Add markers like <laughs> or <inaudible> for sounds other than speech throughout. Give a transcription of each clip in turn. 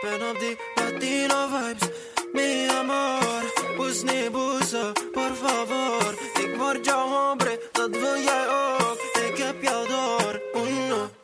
Ben op die Latino vibes, mi amor. Niet boezen, por favor. Ik word jouw hombre, dat wil jij ook. Ik heb jou door. Uno, dos,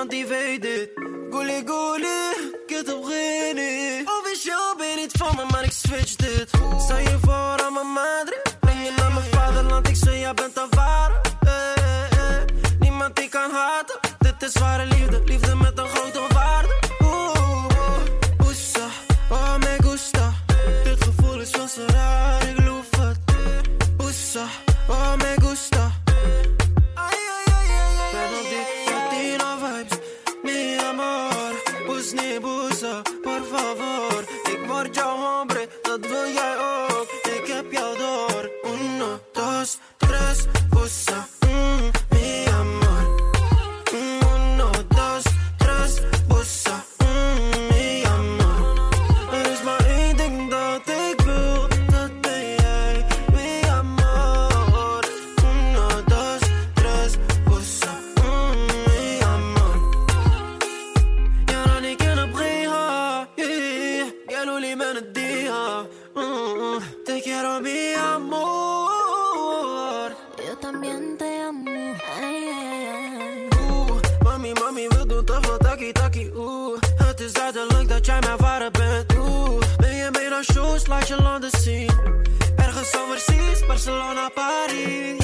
niemand die weet dit. Goelie, goelie, heb op geen Officieel ben je niet van me, maar ik switch dit. Stel je voor aan mijn madre, breng je naar mijn vaderland. Ik zeg, jij bent een ware. Eh, eh, eh. Niemand die kan haten, dit is ware liefde. Liefde met een grote waarde. Oeh, oesa, oh me gusta. Dit gevoel is wel zo raar, ik loof het. Oesa, dus laat je landen zien. Ergens anders Barcelona, Parijs.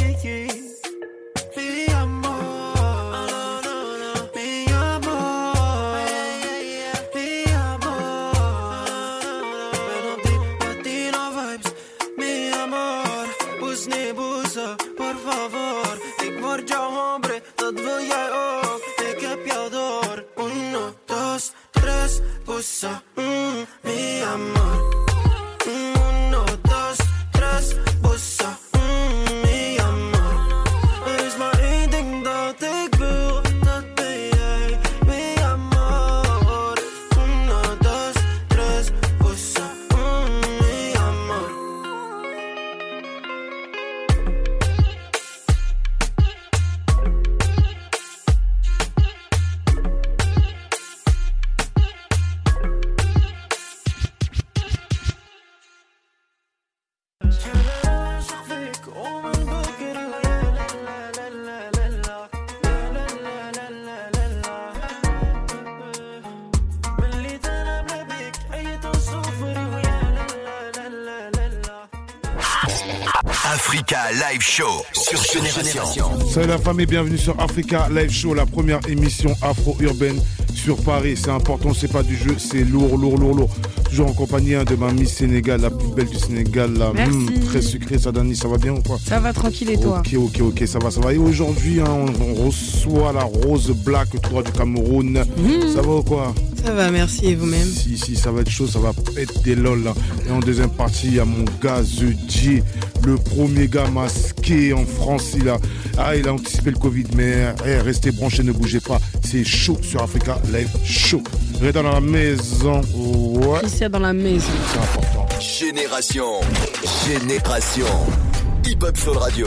Show sur Génération. Salut la famille, bienvenue sur Africa Live Show, la première émission afro-urbaine sur Paris. C'est important, c'est pas du jeu, c'est lourd, lourd, lourd, lourd. Toujours en compagnie hein, de ma Miss Sénégal, la plus belle du Sénégal, la Merci. hum, très sucrée, Sadani, ça va bien ou quoi? Ça va tranquille et toi? Ok, ok, ok, ça va, ça va. Et aujourd'hui, hein, on, on reçoit la Rose Black, toi du Cameroun. Mmh. Ça va ou quoi? Ça va, merci et vous-même Si, si, ça va être chaud, ça va être des lol là. Et en deuxième partie, il y a mon gars The J, le premier gars masqué en France. Il a, ah, il a anticipé le Covid, mais eh, restez branchés, ne bougez pas. C'est chaud sur Africa Live Show. Restez dans la maison. Ouais, Christian dans la maison. c'est important. Génération. Génération. Hip Hop Soul Radio.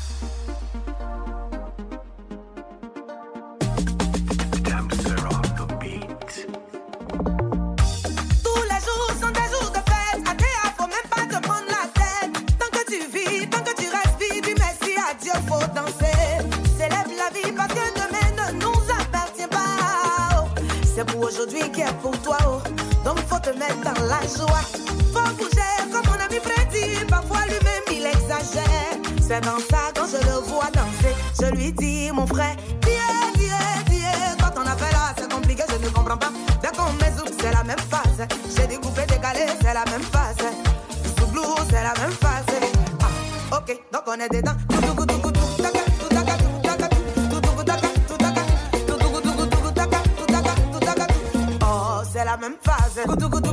C'est pour aujourd'hui qui est pour toi, oh. Donc faut te mettre dans la joie. Faut bouger comme mon ami Freddy. Parfois lui-même il exagère. C'est dans ça quand je le vois danser. Je lui dis, mon frère, Dieu, Dieu, Dieu. Quand on a fait là, c'est compliqué, je ne comprends pas. Dès qu'on met zouk, c'est la même phase. J'ai découpé, décalé, c'est la même phase. Sous c'est la même phase. Ah, ok, donc on est dedans. La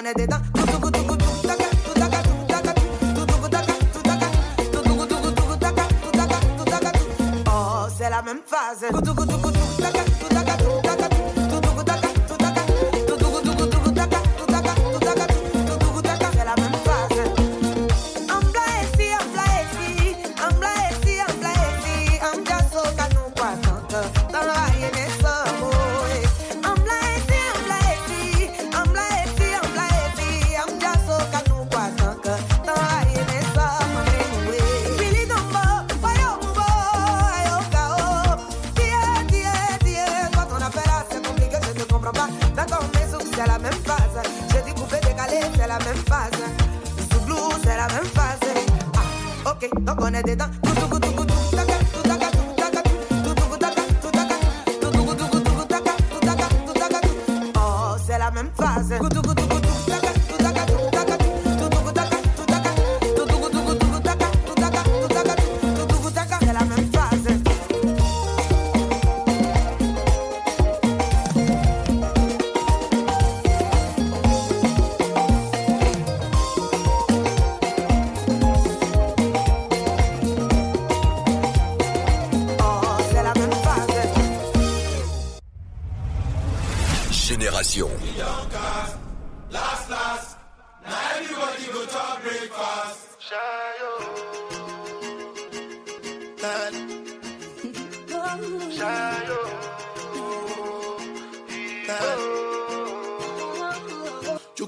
on est dedans.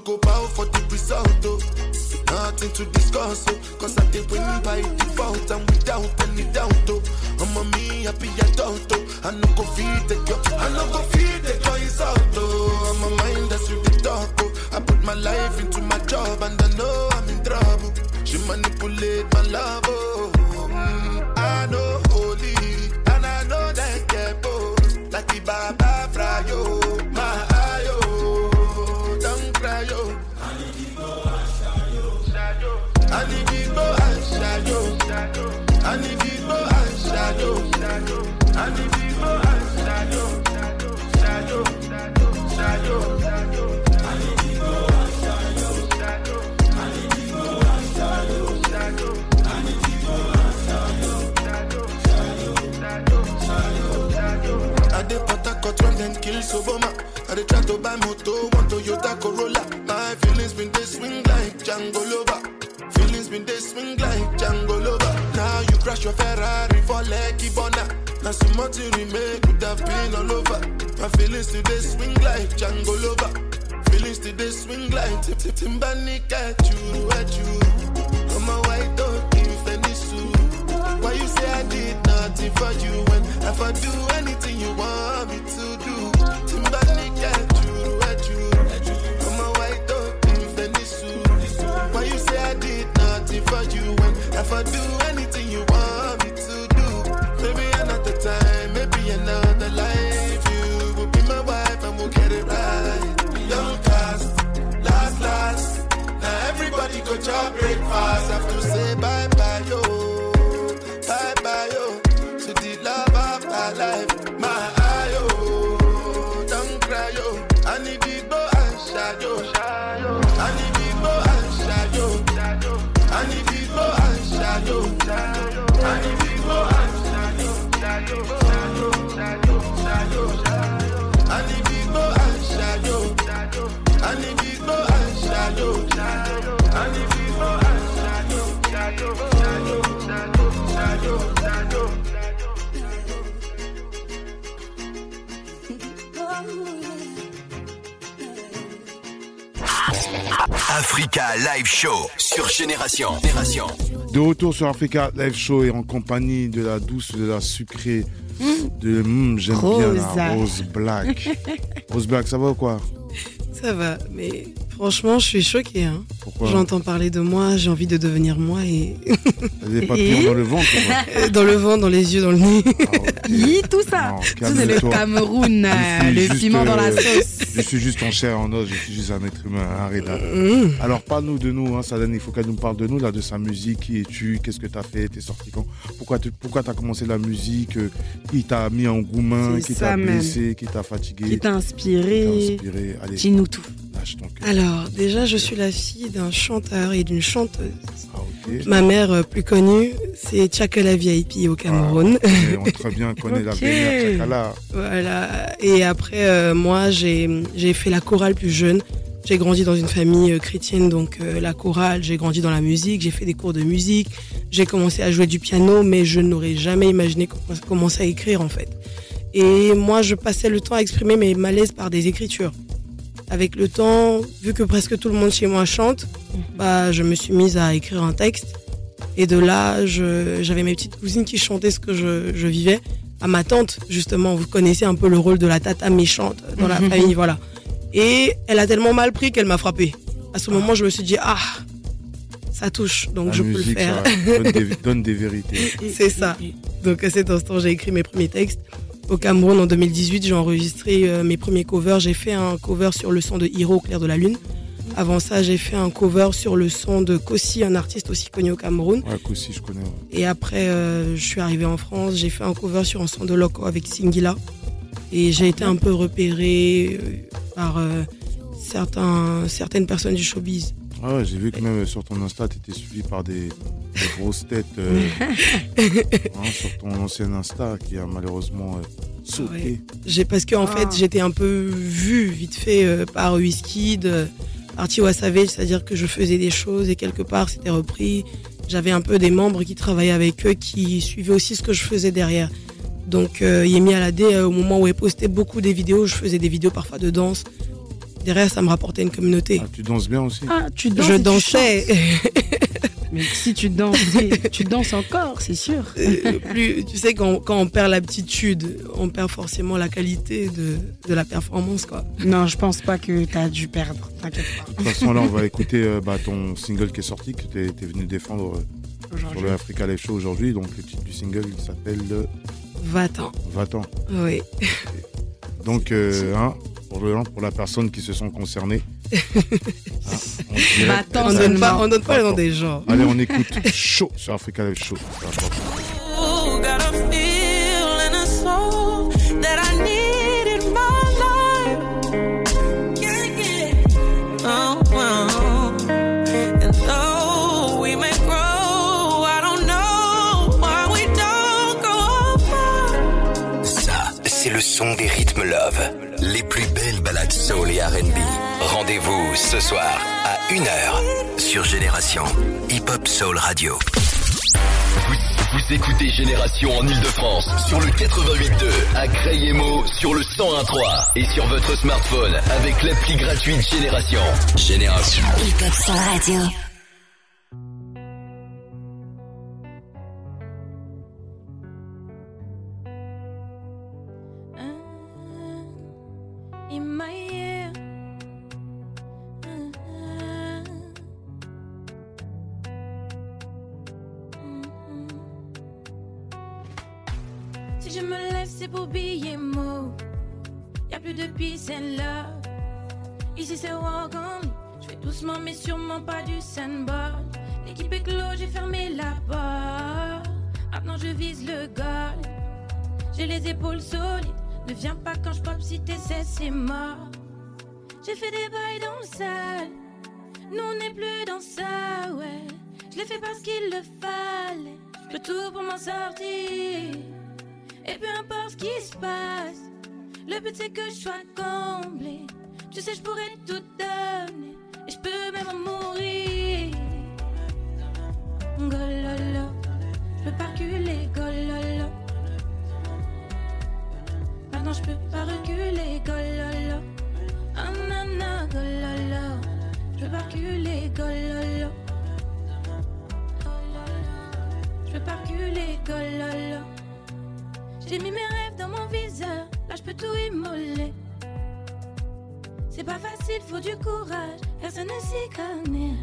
Go bow for the result, oh. Nothing to discuss, oh. Cause I did win by default and without any doubt, oh. I'm a me happy adult, oh. I no go feed the girl, I no go feed the girl is out, oh. I'm a mind that's with the talk, oh. I put my life into my job and I know I'm in trouble. She manipulate my love, oh. Mm, I know holy and I know that get both. Like the Baba Frayo, Soboma. I dey try to buy moto, one Toyota Corolla. My feelings been they swing like Django your Ferrari for Lucky Bona. Now some more to remake could have all over. My feelings today swing like Django Lover. Feelings today swing like Tip Tip Timbani at you, at you. I'm a white dog in Fenisu. Why you say I did nothing for you when if I do anything you want me to do? Timbani at you, at you. I'm a white dog in Fenisu. Why you say I did for you when if I do anything you want me to do? Maybe another time, maybe another life. You will be my wife and we'll get it right. Young cast, last, last. Now everybody go chop breakfast. Have to say Africa Live Show sur Génération. Génération. De retour sur Africa Live Show et en compagnie de la douce, de la sucrée, de hum, j'aime bien la. Rose Black. <laughs> Rose Black, ça va ou quoi? Ça va, mais franchement, je suis choquée. Hein. Pourquoi J'entends parler de moi, j'ai envie de devenir moi et <laughs> des papillons dans le ventre quoi dans le vent, dans les yeux, dans le nez. Ah, ok. Hi, tout ça. Non, Tout c'est le. Cameroun, Je euh, suis le juste, piment dans la euh, sauce. Je suis juste en chair, en os, je suis juste un être humain, un Reda. Mmh. Alors parle-nous de nous, hein, Sadane, il faut qu'elle nous parle de nous, là, de sa musique, qui es-tu, qu'est-ce que t'as fait, t'es sorti quand? Pourquoi tu pourquoi t'as commencé la musique euh, Qui t'a mis en C'est qui t'a même. blessé, qui t'a fatigué, Qui t'a t'a inspiré inspiré? Allez, Dis-nous tout. Cœur. Alors, déjà, je suis la fille d'un chanteur et d'une chanteuse. Ah. Ma mère, euh, plus connue, c'est Tchakala VIP au Cameroun. Ah, on, <laughs> très bien connaît la Chakala. Voilà. Et après, euh, moi, j'ai fait la chorale plus jeune. J'ai grandi dans une famille euh, chrétienne, donc euh, la chorale, j'ai grandi dans la musique, j'ai fait des cours de musique, j'ai commencé à jouer du piano, mais je n'aurais jamais imaginé com- commencer à écrire en fait. Et moi, je passais le temps à exprimer mes malaises par des écritures. Avec le temps, vu que presque tout le monde chez moi chante, bah, je me suis mise à écrire un texte. Et de là, j'avais mes petites cousines qui chantaient ce que je, je vivais. À ma tante, justement, vous connaissez un peu le rôle de la tata méchante dans la <laughs> famille, voilà. Et elle a tellement mal pris qu'elle m'a frappé. À ce moment, je me suis dit, ah, ça touche, donc La je peux le faire. ça donne des, <laughs> donne des vérités. C'est ça. Donc à cet instant, j'ai écrit mes premiers textes. Au Cameroun, en 2018, j'ai enregistré euh, mes premiers covers. J'ai fait un cover sur le son de Hiro clair de la lune. Avant ça, j'ai fait un cover sur le son de Kossi, un artiste aussi connu au Cameroun. Ouais, qu'aussi, je connais. ouais. Et après, euh, je suis arrivée en France, j'ai fait un cover sur un son de Loco avec Singila. Et j'ai été un peu repérée euh, par certains, certaines personnes du showbiz. Ah ouais, j'ai vu que même sur ton Insta, tu étais suivi par des, des grosses têtes euh, <laughs> hein, sur ton ancien Insta qui a malheureusement euh, sauté. Ouais. J'ai parce que en Ah. fait j'étais un peu vue vite fait euh, par euh, par Tiwa Savage, c'est-à-dire que je faisais des choses et quelque part c'était repris. J'avais un peu des membres qui travaillaient avec eux qui suivaient aussi ce que je faisais derrière. Donc euh, Yemi Alade, euh, au moment où elle postait beaucoup des vidéos, je faisais des vidéos parfois de danse. Derrière ça me rapportait une communauté. Ah, tu danses bien aussi Ah, tu danses. je tu dansais. <laughs> Mais si tu danses, tu danses encore, c'est sûr. Euh, plus, tu sais, quand, quand on perd l'aptitude, on perd forcément la qualité de, de la performance. Quoi. Non, je pense pas que t'as dû perdre. T'inquiète pas. De toute façon, là, on va <laughs> écouter euh, bah, ton single qui est sorti, que tu es, venu défendre euh, sur le Africa Live Show aujourd'hui. Donc, le titre du single, il s'appelle euh, Va-t'en. Va-t'en. Oui. Donc, euh, hein, pour, le, pour la personne qui se sent concernée, hein, <laughs> on dirait- Va-t'en On donne pas, on donne pas le nom des gens. Allez, on écoute chaud sur Africa Live Show. Son des rythmes love. Les plus belles balades soul et R&B. Rendez-vous ce soir à 1h sur Génération Hip Hop Soul Radio. Vous, vous écoutez Génération en Ile-de-France sur le 88.2 à Crayemo sur le 101.3 et sur votre smartphone avec l'appli gratuite Génération. Génération. Hip Hop Soul Radio. Ne viens pas quand je pop si t'essaies, c'est mort. J'ai fait des bails dans le sale. Nous on n'est plus dans ça, ouais. Je l'ai fait parce qu'il le fallait. Je tout pour m'en sortir. Et peu importe ce qui se passe, le but c'est que je sois comblé. Tu sais, je pourrais tout donner. Et je peux même en mourir. Gololo, je peux pas reculer non, je peux pas reculer, gololo. Ah, Anana, gololo. Je peux pas reculer, gololo. Je peux pas reculer, gololo. J'ai mis mes rêves dans mon viseur, là je peux tout immoler. C'est pas facile, faut du courage, personne ne s'y connaît.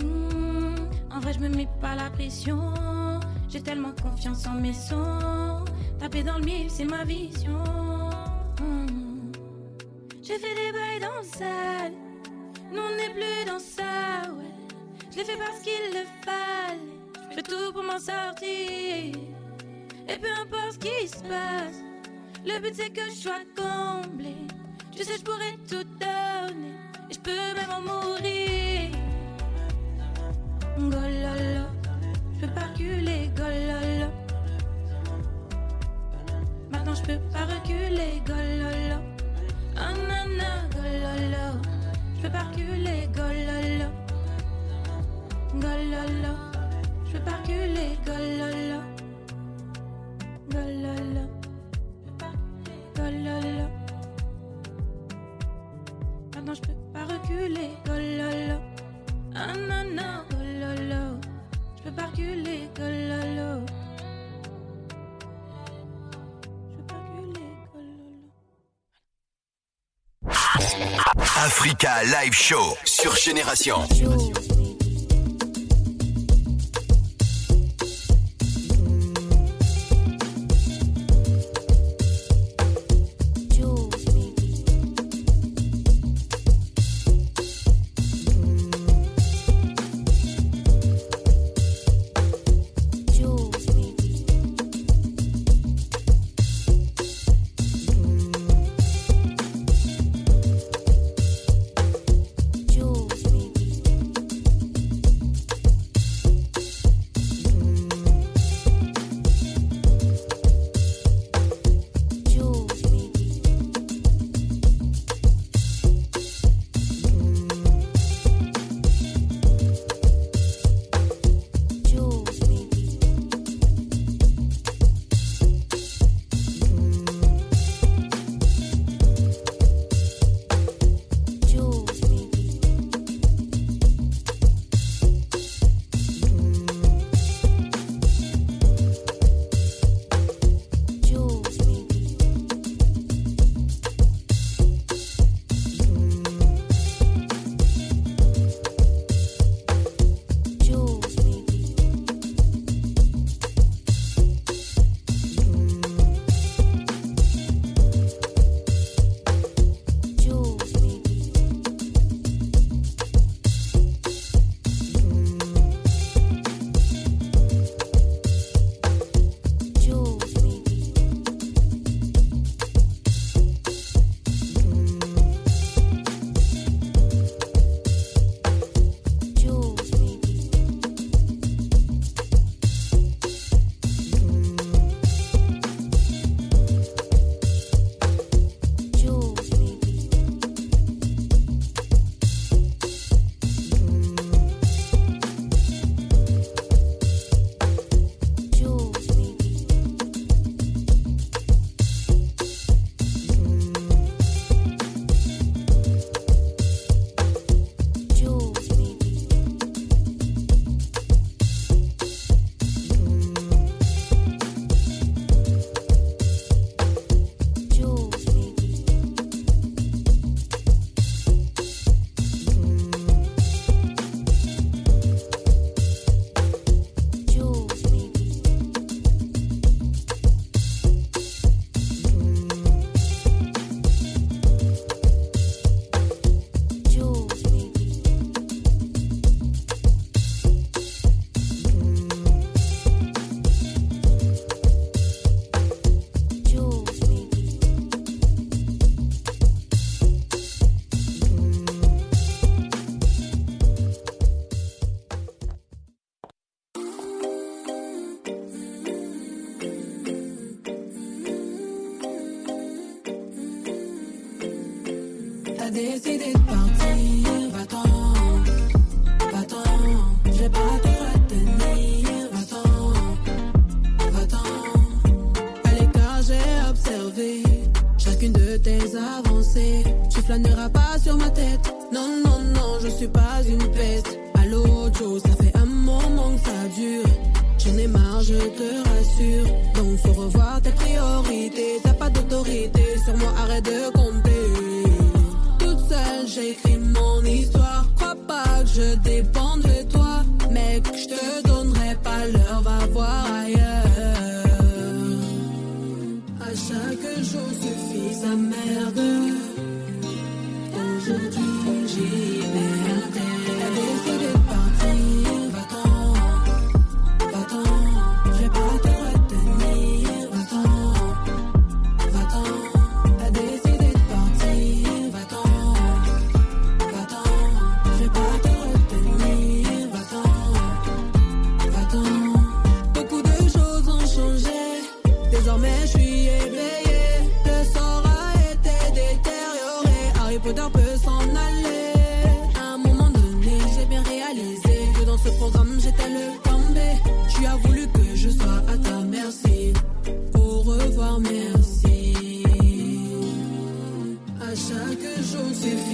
Hmm, en vrai, je me mets pas la pression. J'ai tellement confiance en mes sons. Taper dans le mille, c'est ma vision. Nous, on n'est plus dans ça, ouais. Je l'ai fait parce qu'il le fallait. Je fais tout pour m'en sortir. Et peu importe ce qui se passe, le but c'est que je sois comblé. Tu sais, je pourrais tout donner. Et je peux même en mourir. Gololo, je peux pas reculer, gololo. Maintenant je peux pas reculer, gololo. Reculer, gololo. Gololo. Je. Gololo. Gololo. Africa Live Show sur Génération.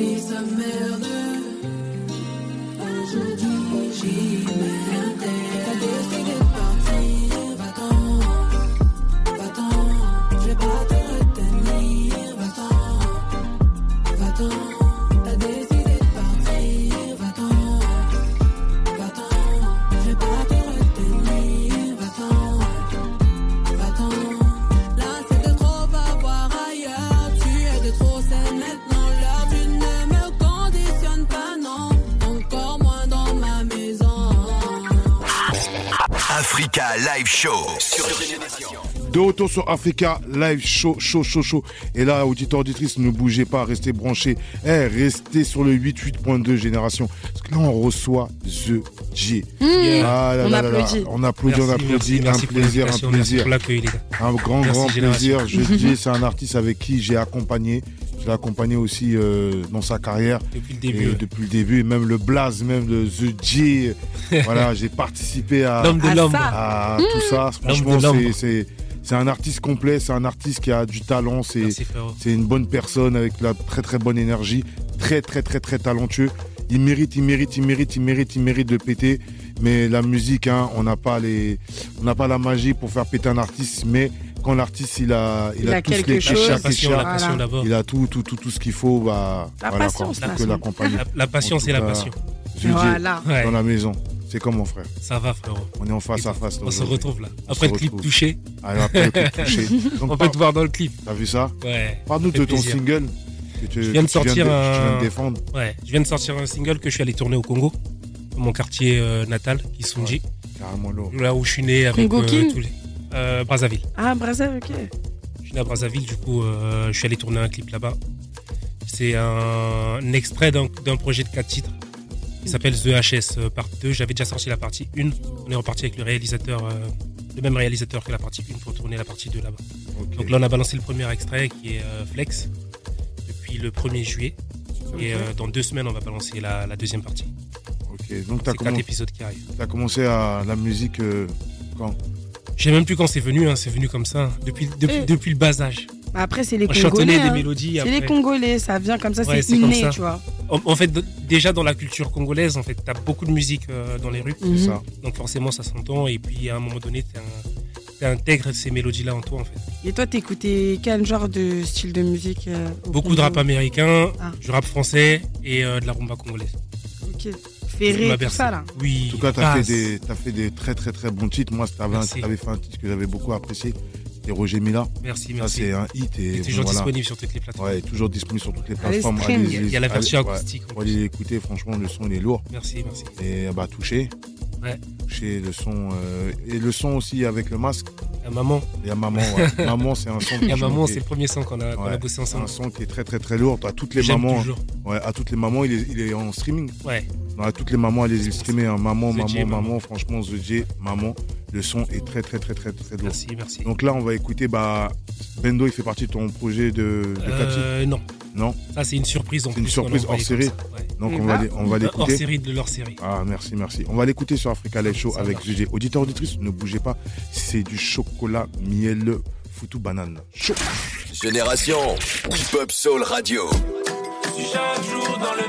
Jour suffit sa merde. Aujourd'hui, j'y merde. T'as décidé De retour sur Africa Live Show, chaud, chaud, chaud. Et là, auditeurs, auditrices, ne bougez pas, restez branchés. Eh, restez sur le 88.2 Génération. Parce que là, on reçoit The J. Mmh. Ah là On là là là. applaudit. On applaudit, on Merci, applaudit. merci, merci un pour plaisir, un merci plaisir. pour l'accueil, les gars. Un grand, Merci, grand plaisir. <laughs> The J, c'est un artiste avec qui j'ai accompagné. Je l'ai accompagné aussi euh, dans sa carrière. Depuis le début, Et ouais. Depuis le début. Et même le blaze, même de The J. <laughs> voilà, j'ai participé à, L'homme de l'homme. ça. à Mmh. tout ça. L'homme Franchement, de l'homme. c'est- c'est un artiste complet, c'est un artiste qui a du talent, c'est une bonne personne avec la très très bonne énergie, très très très très talentueux. Il mérite, il mérite, il mérite, il mérite, il mérite de péter. Mais la musique, hein, on n'a pas les, on n'a pas la magie pour faire péter un artiste. Mais quand l'artiste il a, il, Il a, a tous quelque les chose. La clichés, passion, la Voilà. passion d'abord. il a tout, tout, tout, tout ce qu'il faut, bah, La voilà, patience, quoi, la on peut passion. l'accompagner. La, la c'est tout la passion. Je dis, Voilà. Ouais. Dans la maison, c'est comme mon frère. Ça va, frérot. On est en face à face. là, On se retrouve là. Après le clip retrouve. touché, Alors après, le clip <laughs> touché. Donc, on peut te voir dans le clip. T'as vu ça Ouais. Parle-nous Ça de ton plaisir. single. Que tu, Je viens de que tu sortir un- viens de défendre. Ouais. Je viens de sortir un single que je suis allé tourner au Congo, dans mon quartier euh, natal, Kisonji, Carrément lourd. là où je suis né avec Congo euh, tous les. Euh, Brazzaville. Ah, Brazzaville, ok. Je suis né à Brazzaville, du coup, euh, je suis allé tourner un clip là-bas. C'est un, un extrait d'un d'un projet de 4 titres qui s'appelle The HS euh, Part 2. J'avais déjà sorti la partie 1. On est reparti avec le réalisateur, euh, le même réalisateur que la partie 1 pour tourner la partie 2 là-bas. Donc là, on a balancé le premier extrait qui est euh, Flex depuis le 1er juillet. Et euh, dans deux semaines, on va balancer la, la deuxième partie. Ok. Donc, épisodes qui arrivent. t'as commencé à la musique euh, quand? Je sais même plus quand c'est venu, hein, c'est venu comme ça, hein, depuis, depuis, depuis le bas âge. Après, c'est les Congolais. des hein. mélodies. C'est les. Congolais, ça vient comme ça, Ouais, c'est inné, ça. tu vois. En, en fait, déjà dans la culture congolaise, en fait, t'as beaucoup de musique euh, dans les rues. C'est ça. Donc forcément, ça s'entend. Et puis à un moment donné, t'intègres ces mélodies-là en toi, en fait. Et toi, t'écoutais quel genre de style de musique euh, au Beaucoup de rap américain, Ah. du rap français et euh, de la rumba congolaise. Ok. Ça Ferré, tout ça, là. Oui. En tout cas, t'as fait, des, t'as fait des très très très bons titres. Moi, t'avais fait un titre que j'avais beaucoup apprécié. C'était Roger Mila. Merci, Ça, merci. c'est un hit. Et bon, toujours voilà. disponible sur toutes les plateformes. Ouais, toujours disponible sur toutes les Allez, plateformes. Il y a- il y a la version allez- ouais. acoustique. Faut aller l'écouter, franchement, le son il est lourd. Merci, merci. Et bah, touché. Ouais. Touché, le son. euh, et le son aussi avec le masque. La maman. Il y a Maman. ouais. <laughs> maman, c'est un son. Il y a franchement, maman, c'est est- le premier son qu'on a, qu'on a ouais, bossé ensemble. un son qui est très très très lourd. À toutes les J'aime mamans. toujours. Ouais, à toutes les mamans, il est, il est en streaming. Ouais. Non, à toutes les mamans, allez-y streamer. hein. Maman, The maman, maman, maman. Franchement, The J, maman. Le son est très très très très très lourd. Merci, merci. Donc là, on va écouter. Bah, Bendo, il fait partie de ton projet de, Euh, non. Non? Ça, c'est une surprise. en C'est une surprise hors série. Ouais. Donc Et on va, les- on va Hors l'écouter. série de leur série. Ah, merci, merci. On va l'écouter sur Africa Live Show avec. VG. Auditeur, auditrice, ne bougez pas. C'est du chocolat miel foutu banane. Chaud. Génération Hip Hop Soul Radio. Si chaque jour dans le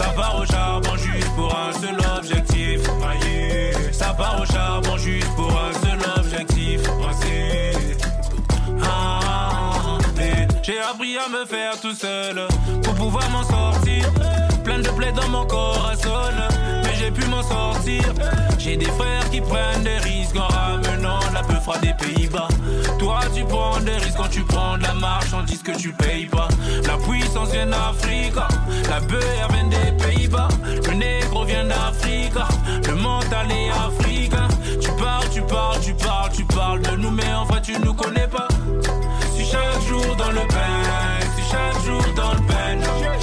Ça part au charbon juste pour un seul objectif. Ça part au charbon juste pour un seul objectif. Ah, J'ai appris à me faire tout seul pour pouvoir m'en sortir. Plein de plaies dans mon corps sonne, mais j'ai pu m'en sortir. J'ai des frères qui prennent des risques en ramenant la peu froide des Pays-Bas. Toi, tu prends des risques quand tu prends de la marche en disent que tu payes pas. La puissance vient d'Afrique, la beurre vient des Pays-Bas. Le négro vient d'Afrique, le mental est africain. Tu parles, tu parles, tu parles, tu parles de nous, mais en vrai tu nous connais pas. Si chaque jour dans le bain, si chaque jour dans le bain,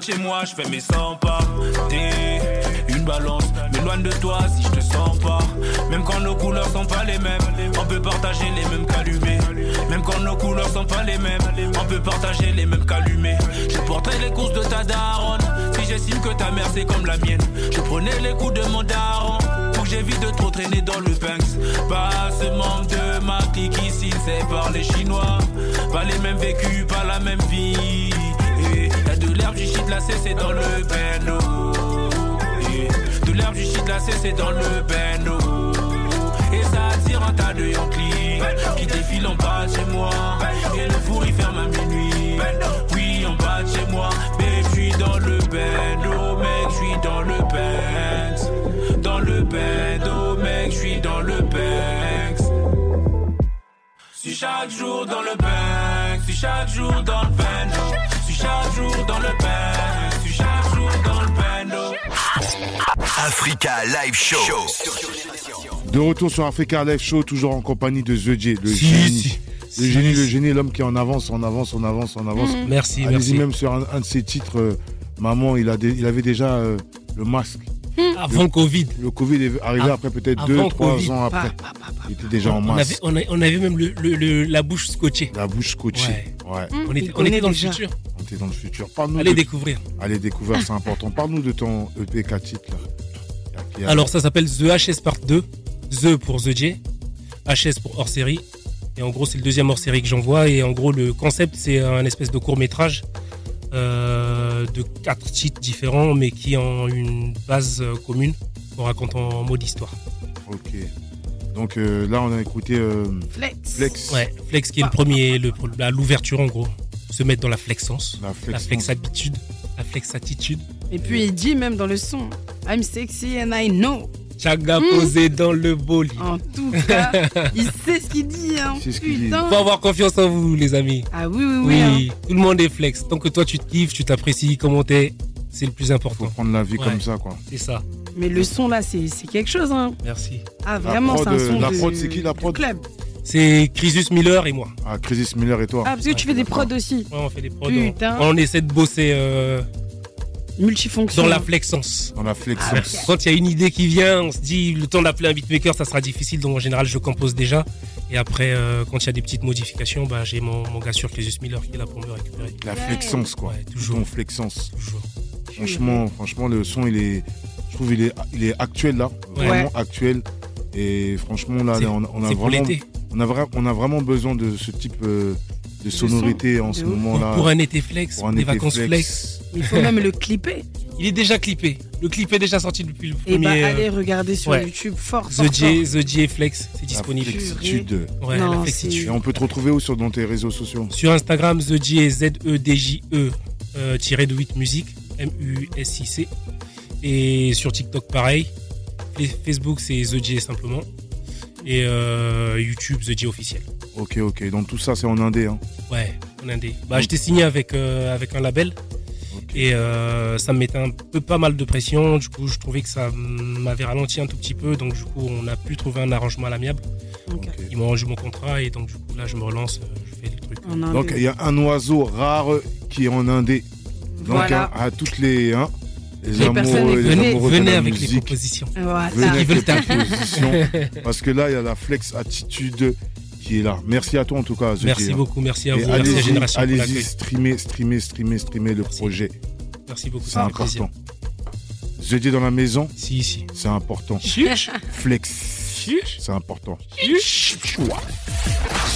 chez moi, je fais mes 100 pas. T'es une balance, m'éloigne de toi si je te sens pas. Même quand nos couleurs sont pas les mêmes, on peut partager les mêmes calumets. Même quand nos couleurs sont pas les mêmes, on peut partager les mêmes calumets. Je porterai les courses de ta daronne, si j'estime que ta mère c'est comme la mienne. Je prenais les coups de mon daron, pour que j'évite de trop traîner dans le Banks. Pas ce membre de ma clique ici, c'est par les Chinois. Pas les mêmes vécus, pas la même vie. L'herbe, du shit là, c'est dans le bendo. De l'herbe, du shit là, c'est dans le bendo. Et ça attire un tas de Yankees qui défilent en bas de chez moi. Et le four il ferme à minuit. Oui, en bas de chez moi. Mais je suis dans le bendo, mec, je suis dans le Banks. Dans le bendo, mec, je suis dans le Banks. Si chaque jour dans le Banks, si chaque jour dans le bendo. Chaque jour dans le chaque jour dans le. Africa Live Show. De retour sur Africa Live Show, toujours en compagnie de The J, le génie. Le génie, le génie, l'homme qui en avance, en avance, en avance, en avance. Mhm. Merci, Allez-y merci. même sur un, un de ses titres, euh, Maman, il, a dé- il avait déjà euh, le masque. Avant le Covid. Le Covid est arrivé Av- après peut-être avant 2-3 Covid. ans après. Pa, Il était déjà en masque. on, avait même le, le- le- la bouche scotchée. La bouche scotchée. Ouais. On était, on était dans le futur. Dans le futur. Parle-nous Allez de- découvrir. Allez découvrir, c'est important. Parle-nous de ton EP 4 titres là. A- Alors ça s'appelle The HS Part 2. The pour The J. HS pour hors série. Et en gros c'est le deuxième hors série que j'envoie. Et en gros le concept c'est un espèce de court métrage euh, de quatre titres différents mais qui ont une base euh, commune qu'on raconte en mode histoire. Ok. Donc euh, là, on a écouté euh, Flex. Flex. Ouais, Flex qui est le premier, le- la- l'ouverture en gros. Se mettre dans la flexence. La La flex. La flexatitude. Et puis il dit même dans le son I'm sexy and I know. Chaga Mm. posé dans le beau lit. En tout cas, il sait ce qu'il dit. Hein. C'est ce qu'il dit. Putain. Faut avoir confiance en vous, les amis. Ah oui, oui, oui. hein. Oui, tout le monde est flex. Tant que toi, tu te kiffes, tu t'apprécies, comment t'es, c'est le plus Faut important. prendre la vie Ouais. comme ça, quoi. C'est ça. Mais le son là, c'est c'est quelque chose. Hein. Merci. Ah vraiment, c'est un son la de, prod, c'est qui, la prod club. C'est Crisus Miller et moi. Ah, Crisis Miller et toi. Ah parce que tu fais des prods aussi. Ouais, on fait des prods. Putain. On, on essaie de bosser euh, Multifonction. dans la flexence. Dans la Ah, flexence. Quand il y a une idée qui vient, on se dit le temps d'appeler un beatmaker, ça sera difficile. Donc en général, je compose déjà. Et après, euh, quand il y a des petites modifications, bah, j'ai mon, mon gars sur Crisus Miller qui est là pour me récupérer. La flexence, quoi. Ouais, toujours. Ton flexence. Toujours. Franchement, franchement, le son, il est, je trouve, il est, il est actuel là, Ouais. vraiment actuel. Et franchement, là, on, on a pour vraiment, l'été. On a, vra- on a vraiment besoin de ce type euh, de sonorité en ce moment-là. Pour un été flex, Pour un des été vacances flex. flex. Il faut même le clipper. Il est déjà clippé. Le clip est déjà sorti depuis le Et premier. bah euh, allez regarder sur ouais. YouTube fort, The J, The J Flex, c'est La disponible. flexitude. Ouais, Non, la flexitude. Et on peut te retrouver où sur dans tes réseaux sociaux? Sur Instagram, The J, Z-E-D-J-E, euh, tiré de 8 musique, M-U-S-I-C. Et sur TikTok, pareil. Et Facebook, c'est The J simplement. Et euh, YouTube, The J officiel. Ok, ok. Donc tout ça, c'est en indé. Hein. Ouais, en indé. Bah, j'étais signé avec, euh, avec un label. Et euh, ça me mettait un peu pas mal de pression. Du coup, je trouvais que ça m'avait ralenti un tout petit peu. Donc, du coup, on a pu trouver un arrangement à l'amiable. Ils m'ont rendu mon contrat et donc, du coup, là, je me relance. Je fais les trucs. Donc il y a un oiseau rare qui est en indé. Donc Voilà. hein, à toutes les, hein, les, Les personnes, amoureux, les venez- amoureux de venez la avec les musique. propositions. Voilà. Venez avec veulent les taper. propositions. <laughs> Parce que là, il y a la flex attitude qui est là. Merci à toi en tout cas. Merci hein. beaucoup, merci à Et vous, merci à allez-y, Génération Allez-y, streamer, streamer, streamer, streamer le projet. Merci beaucoup, C'est important. Jeudi dans la maison. Si, si. C'est important. Chuch. Flex. C'est important.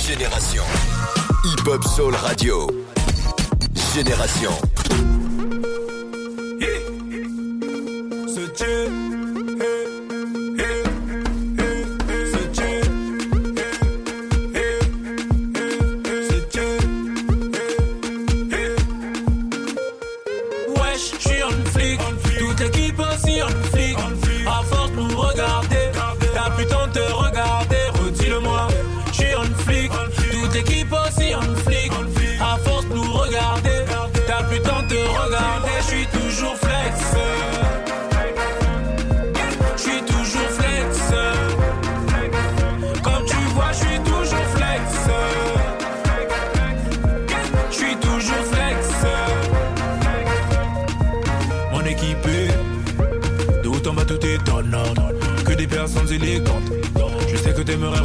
Génération. Hip Hop Soul Radio. Génération.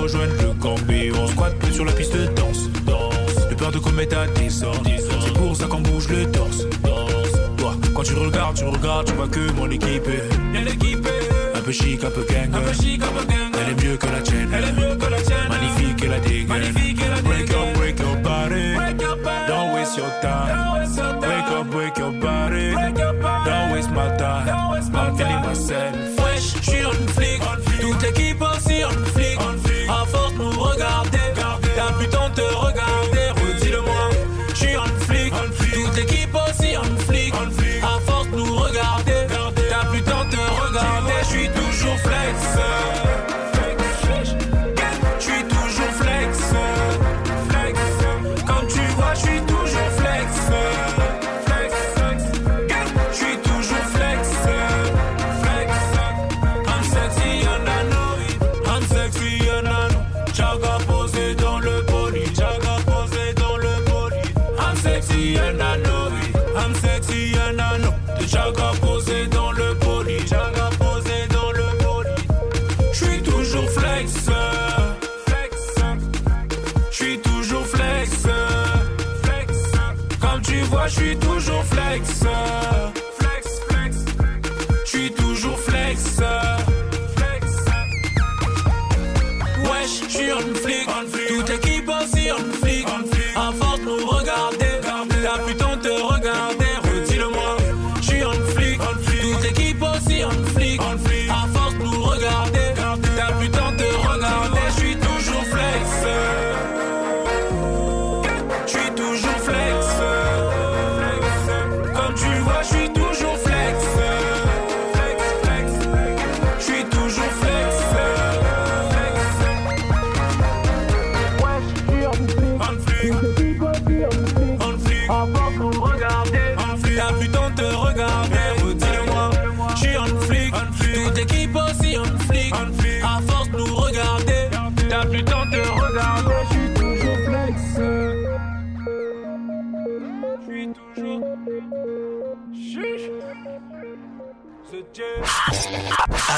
Rejoindre le camp, mais on squatte plus sur la piste de danse. De peur de commettre un désordre. C'est pour ça qu'on bouge le torse. Toi, quand tu regardes, tu regardes, tu vois que mon équipe est. Un peu chic, un peu gang. Un peu chic, un peu gang. Elle est mieux que la tienne. Elle est mieux que la tienne. Magnifique et la dégaine. Magnifique et la Break up, break your body. Don't waste your time. Break up, break your body. Don't waste my time. I'm feeling myself.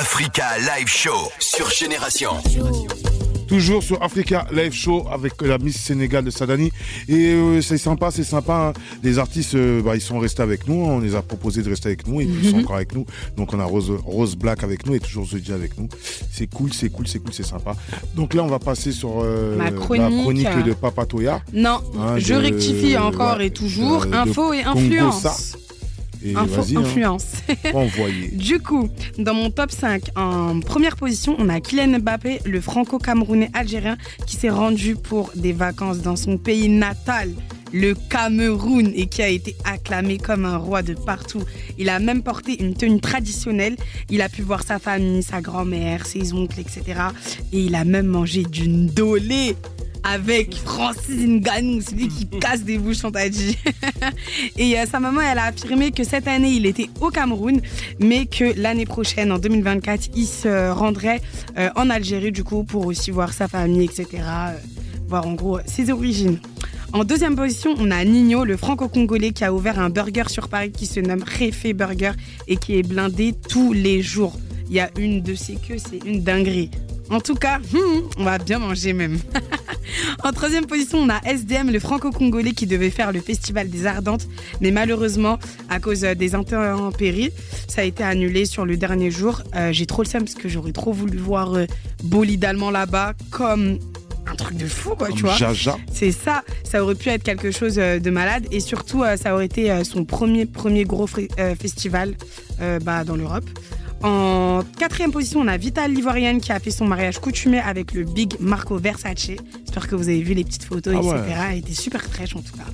Africa Live Show sur Génération. Toujours sur Africa Live Show avec la Miss Sénégal de Sadani. Et euh, c'est sympa, c'est sympa. hein. Les artistes, euh, bah, ils sont restés avec nous. hein. On les a proposé de rester avec nous et puis ils sont Mhm. encore avec nous. Donc on a Rose, Rose Black avec nous et toujours Zodja avec nous. C'est cool, c'est cool, c'est cool, c'est sympa. Donc là, on va passer sur euh, Ma la chronique. chronique de Papa Toya. Non, Hein, je de- rectifie encore ouais, et toujours. de- de Info et influence. Et Info, vas-y, hein. influence. <laughs> Du coup, dans mon top 5, en première position, on a Kylian Mbappé, le franco-camerounais algérien qui s'est rendu pour des vacances dans son pays natal, le Cameroun, et qui a été acclamé comme un roi de partout. Il a même porté une tenue traditionnelle. Il a pu voir sa famille, sa grand-mère, ses oncles, etc. Et il a même mangé du ndolé avec Francis Ngannou, celui qui <laughs> casse des bouchons, t'as dit. <laughs> Et euh, sa maman, elle a affirmé que cette année, il était au Cameroun, mais que l'année prochaine, en 2024, il se rendrait euh, en Algérie, du coup, pour aussi voir sa famille, etc. euh, voir en gros ses origines. En deuxième position, on a Nino, le franco-congolais qui a ouvert un burger sur Paris qui se nomme Réfé Burger et qui est blindé tous les jours. Il y a une de ses queues, c'est une dinguerie. En tout cas, <laughs> on va bien manger même. <laughs> en troisième position, on a SDM, le franco-congolais qui devait faire le festival des Ardentes, mais malheureusement, à cause euh, des intempéries, ça a été annulé sur le dernier jour. Euh, J'ai trop le seum parce que j'aurais trop voulu voir euh, Bolide là-bas comme un truc de fou, quoi, tu vois. Jaja. C'est ça, ça aurait pu être quelque chose euh, de malade et surtout euh, ça aurait été euh, son premier, premier gros festival bah, dans l'Europe. En quatrième position, on a Vital l'Ivoirienne qui a fait son mariage coutumier avec le big Marco Versace. J'espère que vous avez vu les petites photos, Ah ouais. etc. Elle était super fraîche en tout cas.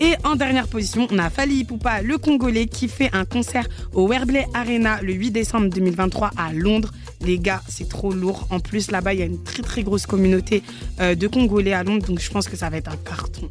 Et en dernière position, on a Fali Ipupa, le Congolais, qui fait un concert au Wembley Arena le 8 décembre 2023 à Londres. Les gars, c'est trop lourd. En plus, là-bas, il y a une très très grosse communauté euh, de Congolais à Londres, donc je pense que ça va être un carton.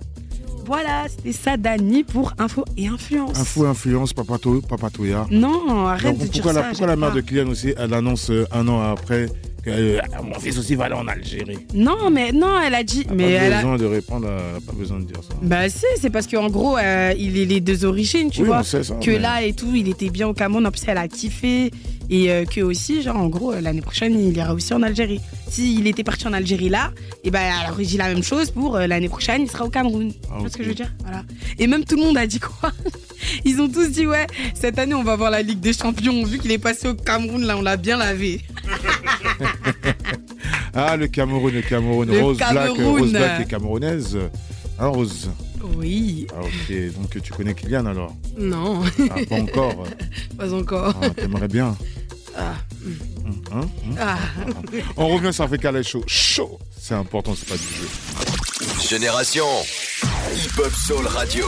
Voilà, c'était ça, Dani, pour info et influence. Info, influence, papato, papatoya. Non, arrête de dire ça. pourquoi la mère de Kylian aussi, elle annonce euh, un an après que euh, mon fils aussi va aller en Algérie? Non, mais non, elle a dit. Elle mais elle pas a... besoin de répondre, à- elle n'a pas besoin de dire ça. Bah si, c'est parce qu'en gros, euh, il est les deux origines, tu Oui, vois. on sait ça, que mais- là et tout, il était bien au Cameroun, en plus elle a kiffé. Et euh, que aussi, genre en gros, euh, l'année prochaine, il ira aussi en Algérie. S'il était parti en Algérie là, et ben elle aurait dit la même chose pour euh, l'année prochaine, il sera au Cameroun. tu vois ce que je veux dire? Voilà. Et même tout le monde a dit quoi? <laughs> Ils ont tous dit ouais, cette année on va voir la Ligue des Champions. Vu qu'il est passé au Cameroun, là on l'a bien lavé. <laughs> Ah, le Cameroun, le Cameroun. Le Rose Black. Rose Black est camerounaise. Hein, Rose? Oui. Ah, ok. Donc, tu connais Kylian alors Non. Ah, pas encore. <laughs> Pas encore. Ah, T'aimerais bien. Ah. Hein, hein Ah. <laughs> On revient sur Africa Live Show. Chaud C'est important, c'est pas du jeu. Génération Hip Hop Soul Radio.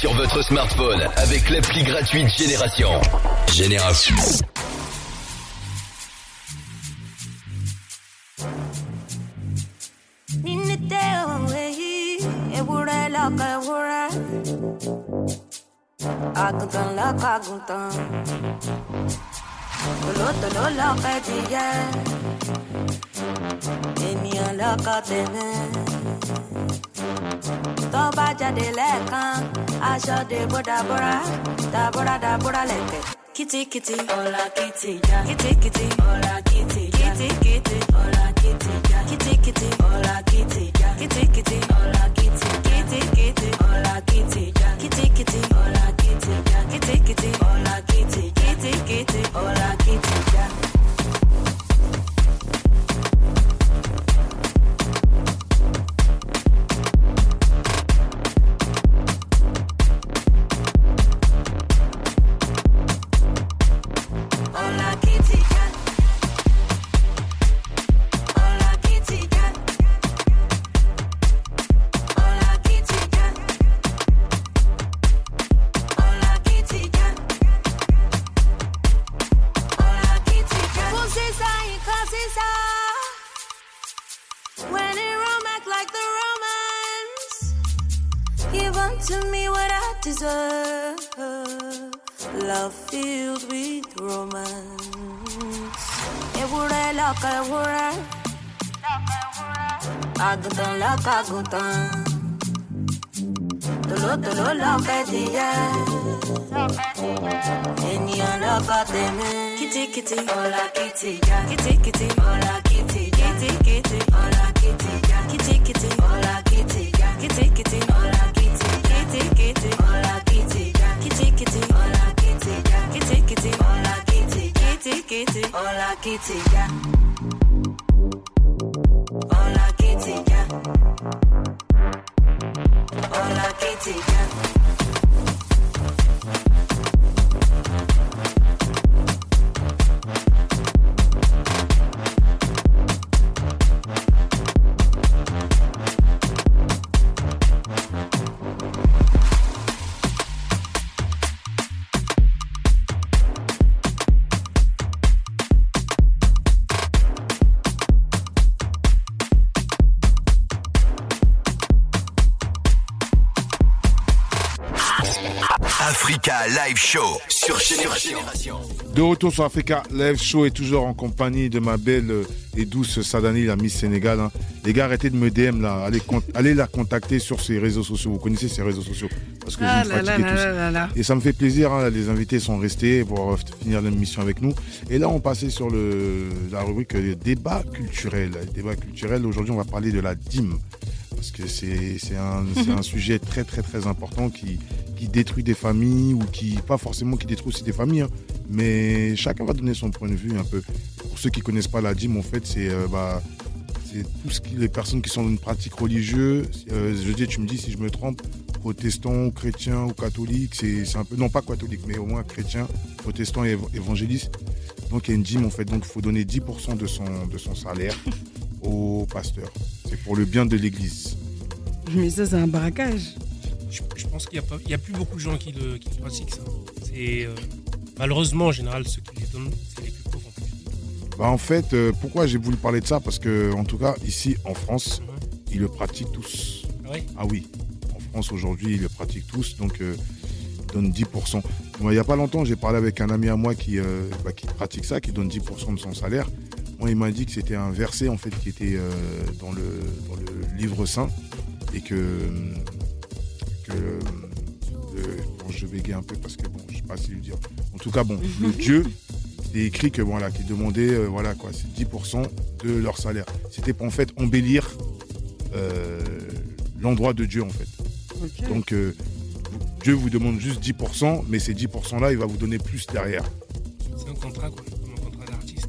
Sur votre smartphone avec l'appli gratuite Génération. Génération. Tó bá jáde lẹ́ẹ̀kan, aṣọ dèbò dàbúrà, dàbúrà dàbúrà lẹ̀kẹ̀. Kìtìkìtì, ọ̀la kìtì já. Kìtìkìtì, ọ̀la kìtì já. Kìtìkìtì, ọ̀la kìtì já. Kìtìkìtì, ọ̀la kìtì já. Kìtìkìtì, ọ̀la kìtì. Kìtìkìtì, ọ̀la kìtì já. Kìtìkìtì, ọ̀la kìtì já. Kìtìkìtì, ọ̀la kìtì. Kìtìkìtì, ọ̀la kìtì já. Lọ́kọ̀ àgùntàn. Tòlótòló lọ́kọ̀ ẹdìyẹ. Ènìyàn lọ́kọ̀ tèmi. Kìtìkìtì ọ̀la kìtì já. Kìtìkìtì ọ̀la kìtì já. Kìtìkìtì ọ̀la kìtì já. Kìtìkìtì ọ̀la kìtì já. Kìtìkìtì ọ̀la kìtì. Kìtìkìtì ọ̀la kìtì já. Kìtìkìtì ọ̀la kìtì já. Kìtìkìtì ọ̀la kìtì. Kìtìkìtì ọ̀la kìtì já. dans la critique. Africa Live Show sur Génération. De retour sur Africa Live Show et toujours en compagnie de ma belle et douce Sadani, la Miss Sénégal. hein. Les gars, arrêtez de me DM là. Allez, con- allez la contacter sur ses réseaux sociaux. Vous connaissez ses réseaux sociaux Parce que Ah vous me là là fatiguez là tous. là là là. Et ça me fait plaisir. hein, les invités sont restés pour finir l'émission avec nous. Et là, on passait sur le, la rubrique débat culturel. Débat culturel. Aujourd'hui, on va parler de la dîme. Parce que c'est c'est un, c'est un <laughs> sujet très très très important qui, qui détruit des familles ou qui, pas forcément qui détruit aussi des familles, hein, mais chacun va donner son point de vue un peu. Pour ceux qui connaissent pas la dîme, en fait, c'est euh, bah, c'est tout ce qui, les personnes qui sont dans une pratique religieuse. euh, je dis, tu me dis si je me trompe, protestants, ou chrétiens ou catholiques, c'est un peu, non pas catholique, mais au moins chrétien, protestant et év- évangéliste. Donc il y a une dîme en fait, donc il faut donner 10% de son, de son salaire <laughs> au pasteur. C'est pour le bien de l'église. Mais ça, c'est un braquage. Je, je pense qu'il n'y a, plus beaucoup de gens qui le, qui le pratiquent, ça. C'est, euh, malheureusement, en général, ceux qui les donnent, c'est les plus pauvres. en plus. Bah, en fait, euh, pourquoi j'ai voulu parler de ça? Parce que, en tout cas, ici en France, ils le pratiquent tous. Ah ouais? Oui. En France, aujourd'hui, ils le pratiquent tous. Donc, euh, ils donnent 10%. Moi, il n'y a pas longtemps, j'ai parlé avec un ami à moi qui, bah, qui pratique ça, qui donne 10% de son salaire. Moi, il m'a dit que c'était un verset, en fait, qui était dans, le, dans le livre saint. Et que. Que euh, bon, je bégaye un peu parce que, bon, je sais pas si le dire. En tout cas, bon, le <laughs> Dieu, c'est écrit que voilà, qui demandait euh, voilà quoi, c'est 10% de leur salaire. C'était pour en fait embellir euh, l'endroit de Dieu en fait. Donc euh, vous- Dieu vous demande juste 10%, mais ces 10% là, il va vous donner plus derrière. C'est un contrat, quoi, un contrat d'artiste.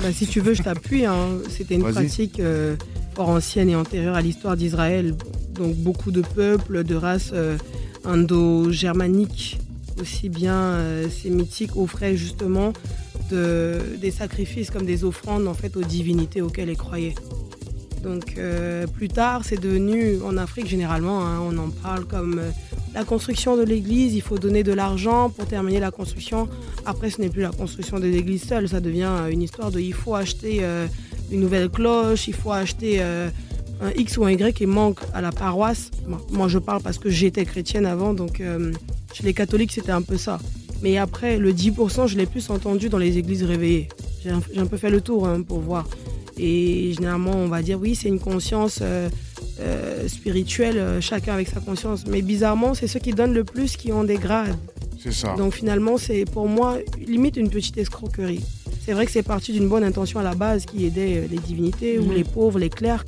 Bah, si tu veux, je t'appuie. hein. C'était une pratique euh, fort ancienne et antérieure à l'histoire d'Israël. Donc beaucoup de peuples, de races euh, indo-germaniques, aussi bien euh, sémitiques, offraient justement de- des sacrifices comme des offrandes en fait aux divinités auxquelles ils croyaient. Donc euh, plus tard, c'est devenu, en Afrique généralement, hein, on en parle comme la construction de l'église, il faut donner de l'argent pour terminer la construction. Après, ce n'est plus la construction de l'église seule, ça devient une histoire de il faut acheter une nouvelle cloche, il faut acheter un X ou un Y qui manque à la paroisse. Moi, je parle parce que j'étais chrétienne avant, donc euh, chez les catholiques, c'était un peu ça. Mais après, le 10%, je l'ai plus entendu dans les églises réveillées. J'ai un, peu fait le tour hein, pour voir. Et généralement, on va dire oui, c'est une conscience euh, euh, spirituelle, chacun avec sa conscience. Mais bizarrement, c'est ceux qui donnent le plus qui ont des grades. C'est ça. Donc finalement, c'est pour moi limite une petite escroquerie. C'est vrai que c'est parti d'une bonne intention à la base qui aidait les divinités ou Mhm. les pauvres, les clercs.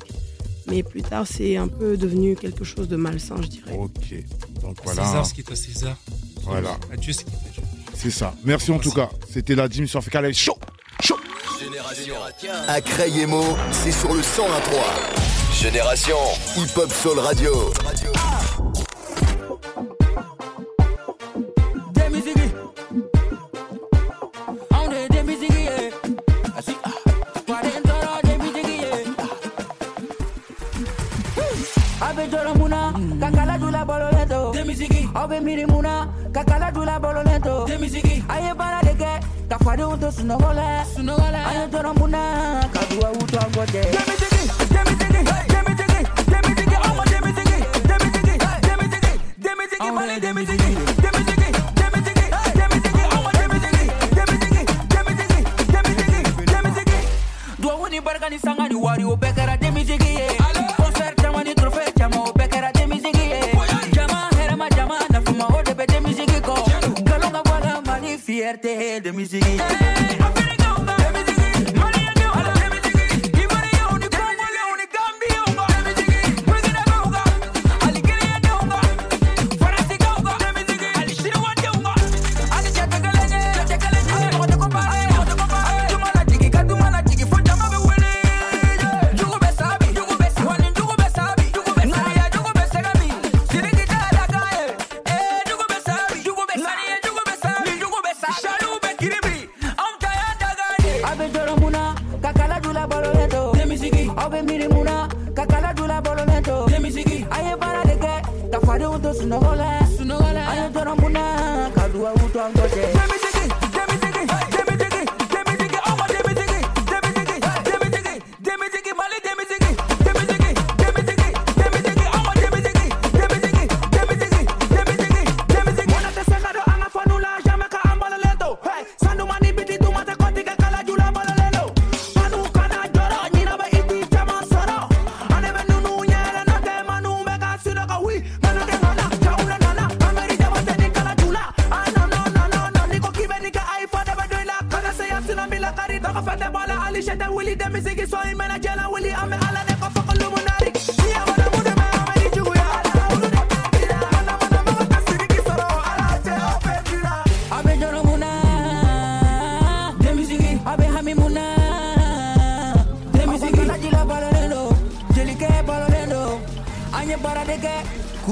Mais plus tard, c'est un peu devenu quelque chose de malsain, je dirais. Ok. Donc voilà. César, ce qui est à César. Voilà. À Dieu, ce qui est à Dieu. C'est ça. Merci en tout cas. C'était la Jim sur Fécal. Chaud Chaud Génération à Crayemo, c'est sur le 101.3. Génération Hip Hop Soul Radio. Demizigi. muna, kakala dula bolo lento. Aw bɛ miiri mun na, kakala dula bolo lento. A ye baara de kɛ, ka fadenw to sunɔgɔ la. Sunɔgɔ la. An ye tɔnɔ mun na, ka duwawu to an kɔ tɛ. Demisigi, demisigi, demisigi, demisigi, aw ma demisigi, demisigi, demisigi, demisigi, ni barika ni sanga ni wari o bɛɛ kɛra denmisɛnnin ye. get the hell muziek. Hey,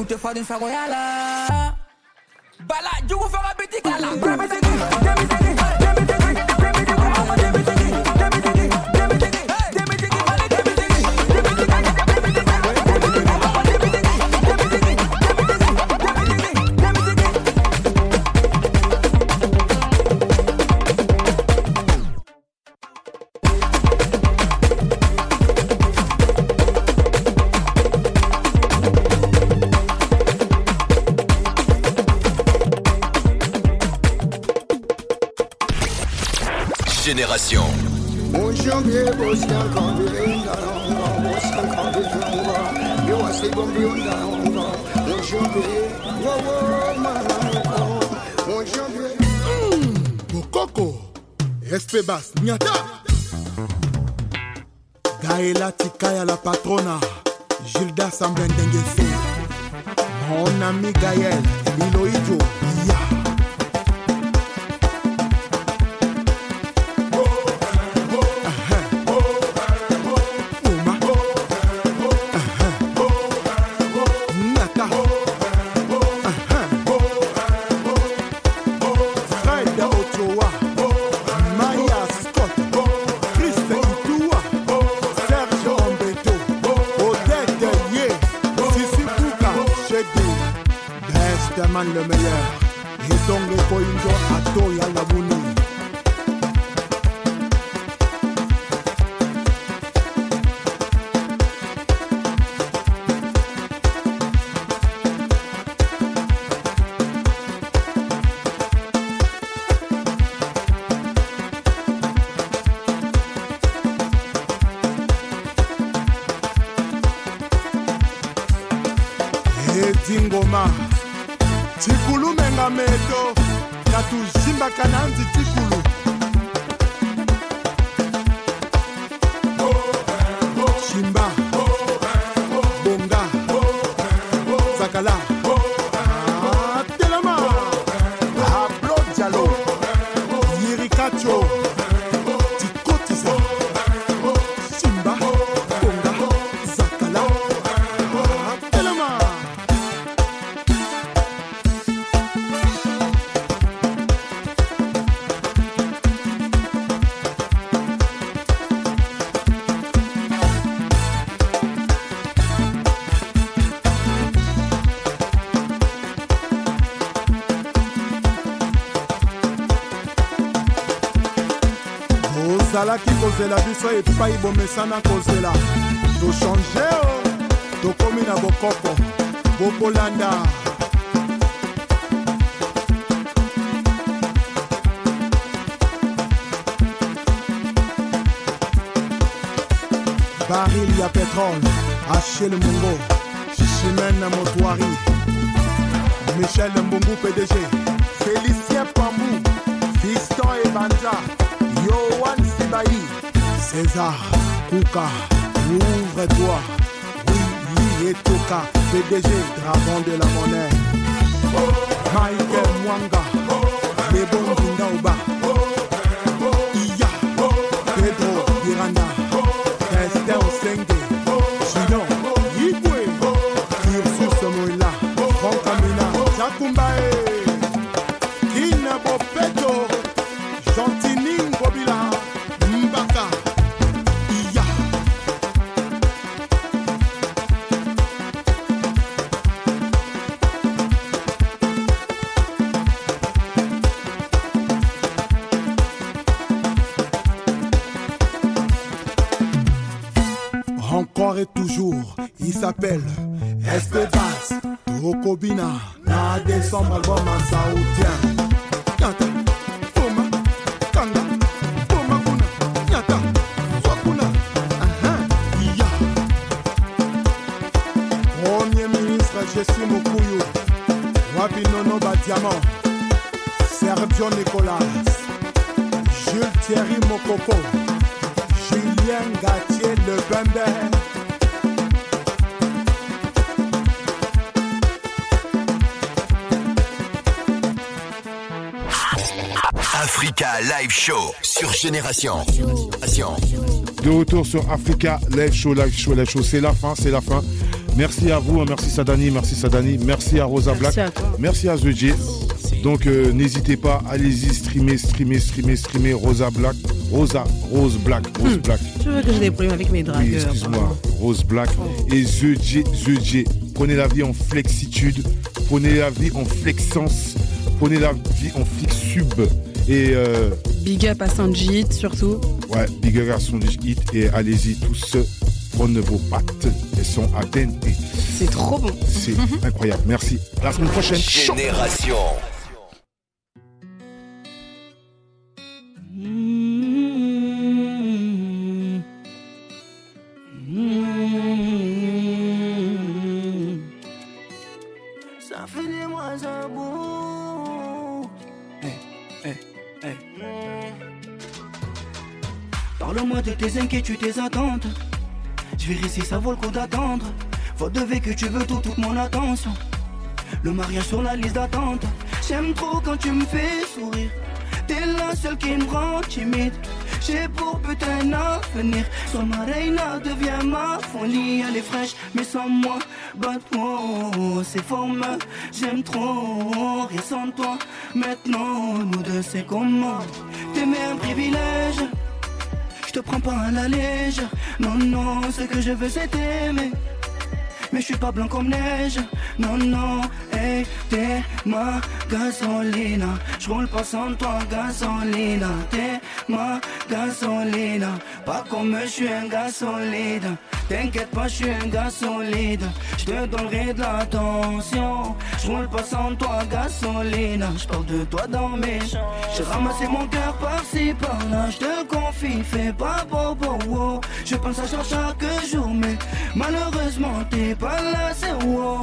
te fado em sua goiada. Yeah. Kozela biso epai bomesana kozela tochange o tokomi na bokoko bokolanda baril ya petrole achel mongo chimene motoari michel mbungu pdg félicien pambu fiston ebanja yoan sibai césar kuka ouvre-toi oui oui etoka pdg dragon de la monnaie. Michael mwanga lebongindaoba iya Génération. Génération. De retour sur Africa Live Show, Live Show, Live Show. C'est la fin, c'est la fin. Merci à vous, hein, merci Sadani, merci Sadani, merci à Rosa Merci Black, à toi. merci à The J. Donc euh, n'hésitez pas, allez-y, streamer, streamer, streamer, streamer Rosa Black, Rosa, Rose Black, Rose Black. Tu veux que j'ai des problèmes avec mes Oui, dragueurs excuse-moi, Rose Black et The J, The J. Prenez la vie en flexitude, prenez la vie en flexence, prenez la vie en flexube. Et euh, Big up à Sanjit surtout. Ouais, big up à son hit et allez-y tous prendre vos pattes, elles sont à dente. C'est trop bon. C'est incroyable. Merci. À la semaine prochaine. Génération. Inquiétudes, tes attentes. Je vérifie, ça vaut le coup d'attendre. Faut deviner que tu veux tout, toute mon attention. Le mariage sur la liste d'attente. J'aime trop quand tu me fais sourire. T'es la seule qui me rend timide. J'ai pour but un avenir. Sois ma reina, deviens ma folie. Elle est fraîche, mais sans moi, bad oh, c'est forme. J'aime trop, rien sans toi. Maintenant, nous deux, c'est comment? T'aimer un privilège. Te prends pas à la légère. Non, non, ce que je veux, c'est t'aimer. Mais je suis pas blanc comme neige. Non, non, t'es ma gasolina. J'roule pas sans toi, gasolina. T'es ma gasolina. Pas comme je suis un gars solide. T'inquiète pas, je suis un gars solide. Je te donnerai de l'attention. J'roule pas sans toi, gasolina. J'parle de toi dans mes. J'ai ramassé mon cœur par-ci, par-là. Je te confie, fais pas bobo. wow. Je pense à toi chaque jour, mais malheureusement, t'es pas là, c'est wow.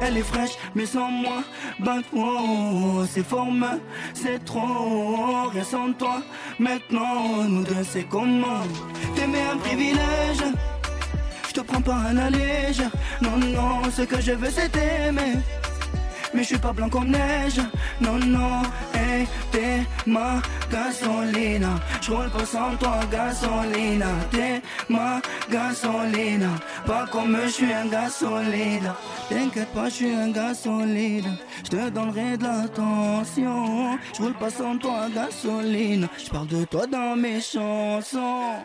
Elle est fraîche, mais sans moi, bah wow, c'est forme, c'est trop, rien sans toi. Maintenant, nous deux, c'est comment? T'aimer un privilège, je te prends pas à la légère. Non, non, ce que je veux, c'est t'aimer. Mais je suis pas blanc comme neige, non, non, hey, t'es ma gasolina. Je roule pas sans toi, gasolina. T'es ma gasolina. Pas comme je suis un gars solide. T'inquiète pas, je suis un gars solide. Je te donnerai de l'attention. Je roule pas sans toi, gasoline. Je parle de toi dans mes chansons.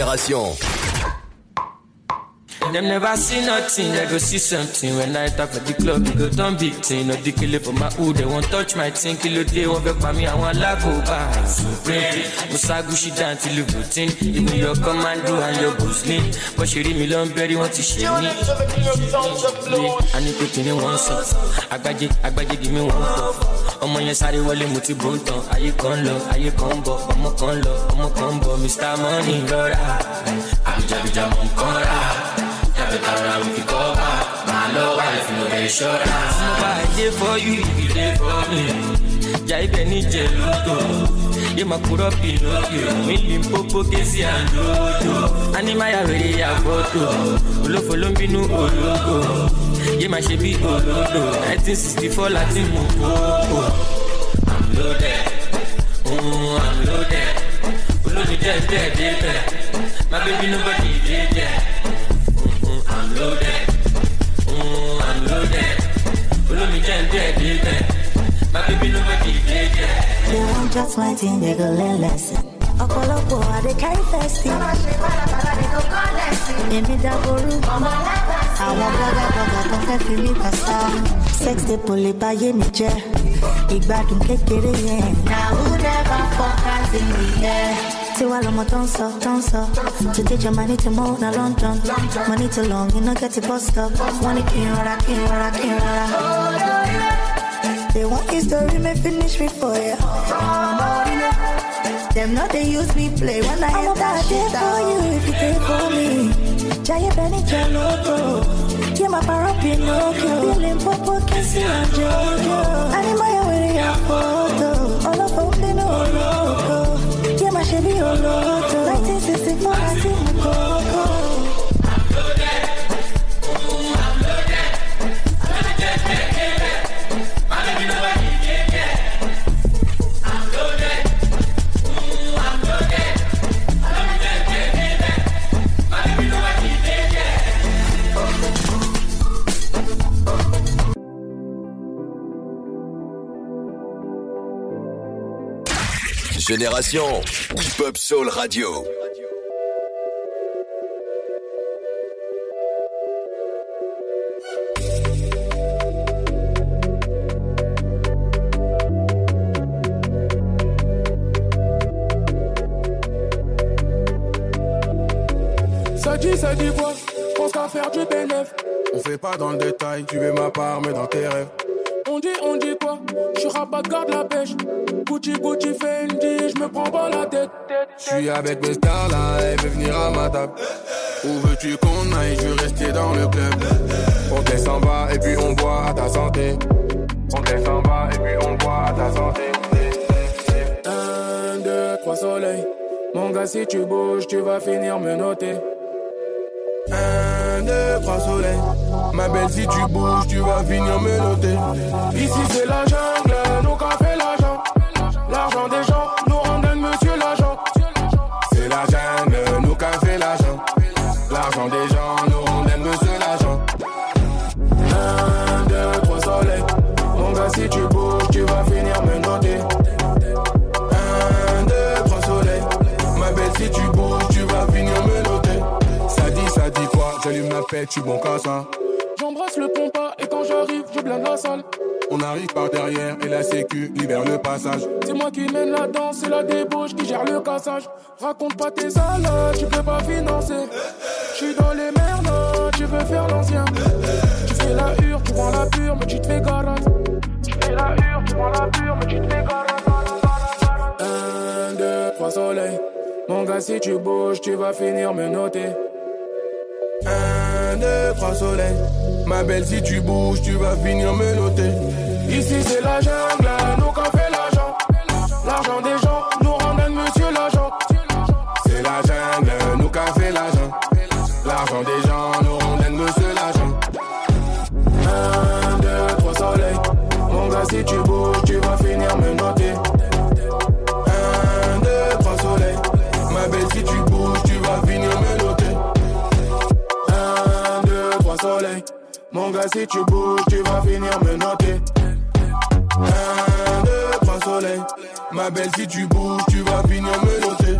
Génération. Them never see nothing, they go see something. When I talk at the club, they go done big thing. No the kill for my hood, they won't touch my thing. Kill a day, won't back by me, I want lago by. Supreme, Musagushi down till you routine. Even your commando and your boosting. But she read me long, berry, want to share me. I need to pin in one song. Agbaje, agbaje, give me one cup. ọmọ yẹn sáré wọlé mo ti bò ń tán ayé kan lọ ayé kan bọ ọmọ kan lọ ọmọ kan bọ mr money lọ́ra àbíjàbíjà mọ̀ nǹkan rà ṣọ́ra. mo bá dé for you if you dey for me. Jà ibẹ̀ níjẹ̀ lóko yé máa kúrọ́ pinocchio mi lè ń pópó kéésì àlódò ánímáyà wèrè yà fọ́tò olófo ló ń bínú ológo yé máa ṣe bí olódò nineteen sixty four láti mú. I'm loaded, mm, I'm loaded, olómi jẹ́ bẹ́ẹ̀ débẹ̀, my baby nobody dey there. Mm, I'm loaded, olómi jẹ́ bẹ́ẹ̀ débẹ̀, my baby nobody dey there. They want just one thing, they go learn lesson. ọ̀pọ̀lọpọ̀ àdé carry festive. èmi dàgbòrú àwọn bọ́gàbọ́gà tó fẹ́ fi mí pàṣà. sex tape lè báyé mi jẹ́ ìgbádùn kékeré yẹn. na who never focus in the air. tiwa lọmọ tó ń sọ tó ń sọ today jọ money to move na london money to long you no get a bus stop wọ́n ní kí n rọra kí n rọra kí n rọra. Oh, They want history, may finish before ya. Them not they use me play when I enter I'm shit for you if you take for me. Jaya Benny Jaloto. Yeah, my para Pinocchio. Feeling popo kissy and Jojo. Animaya with your photo. All of them they know loco. Yeah, my Chevy Oloto. 1964, I see my Coco. Génération. Hip-Hop Soul Radio. Ça dit, ça dit quoi Pense qu'à faire du bénéf. On fait pas dans le détail, tu veux ma part, mais dans tes rêves. On dit, on dit quoi? Je suis rabat, garde la pêche. Gucci, Gucci, Fendi, je me prends pas la tête. Je suis avec mes stars là, elle veut venir à ma table. Où veux-tu qu'on aille? Je veux rester dans le club. On descend bas et puis on boit à ta santé. On descend bas et puis on boit à ta santé. Un, deux, trois soleils. Mon gars, si tu bouges, tu vas finir me noter. Un, deux, trois soleils. Ma belle, si tu bouges, tu vas venir me noter. Ici, c'est la jungle, nous cafés l'argent. L'argent des gens nous rendent monsieur l'agent. C'est la jungle, nous cafés l'argent. L'argent des gens nous rendent monsieur l'agent. Un, deux, trois soleils. Mon gars, si tu bouges, tu vas finir me noter. Un, deux, trois soleils. Ma belle, si tu bouges, tu vas finir me noter. Ça dit, ça dit quoi? J'allume la paix, tu bon cassin le et quand j'arrive, je blinde la salle. On arrive par derrière et la sécu libère le passage. C'est moi qui mène la danse, c'est la débauche qui gère le cassage. Raconte pas tes salades, tu peux pas financer. Je suis dans les merdes, tu veux faire l'ancien. Tu fais la hure, tu prends la pure, mais tu te fais garage. Tu fais la hure, tu prends la pure, mais tu te fais. Un, deux, trois soleils. Mon gars, si tu bouges, tu vas finir me noter. Un, deux, trois soleils. Ma belle, si tu bouges, tu vas finir me noter. Ici c'est la jungle, nous qu'on fait l'argent. L'argent des gens nous ramène monsieur l'agent. C'est la jungle, nous qu'a fait l'argent. L'argent des gens nous rendent monsieur l'argent. Un, deux, trois soleils. Mon gars, si tu bouges, Mon gars, si tu bouges, tu vas finir me noter. Un, deux, trois soleils. Ma belle, si tu bouges, tu vas finir me noter.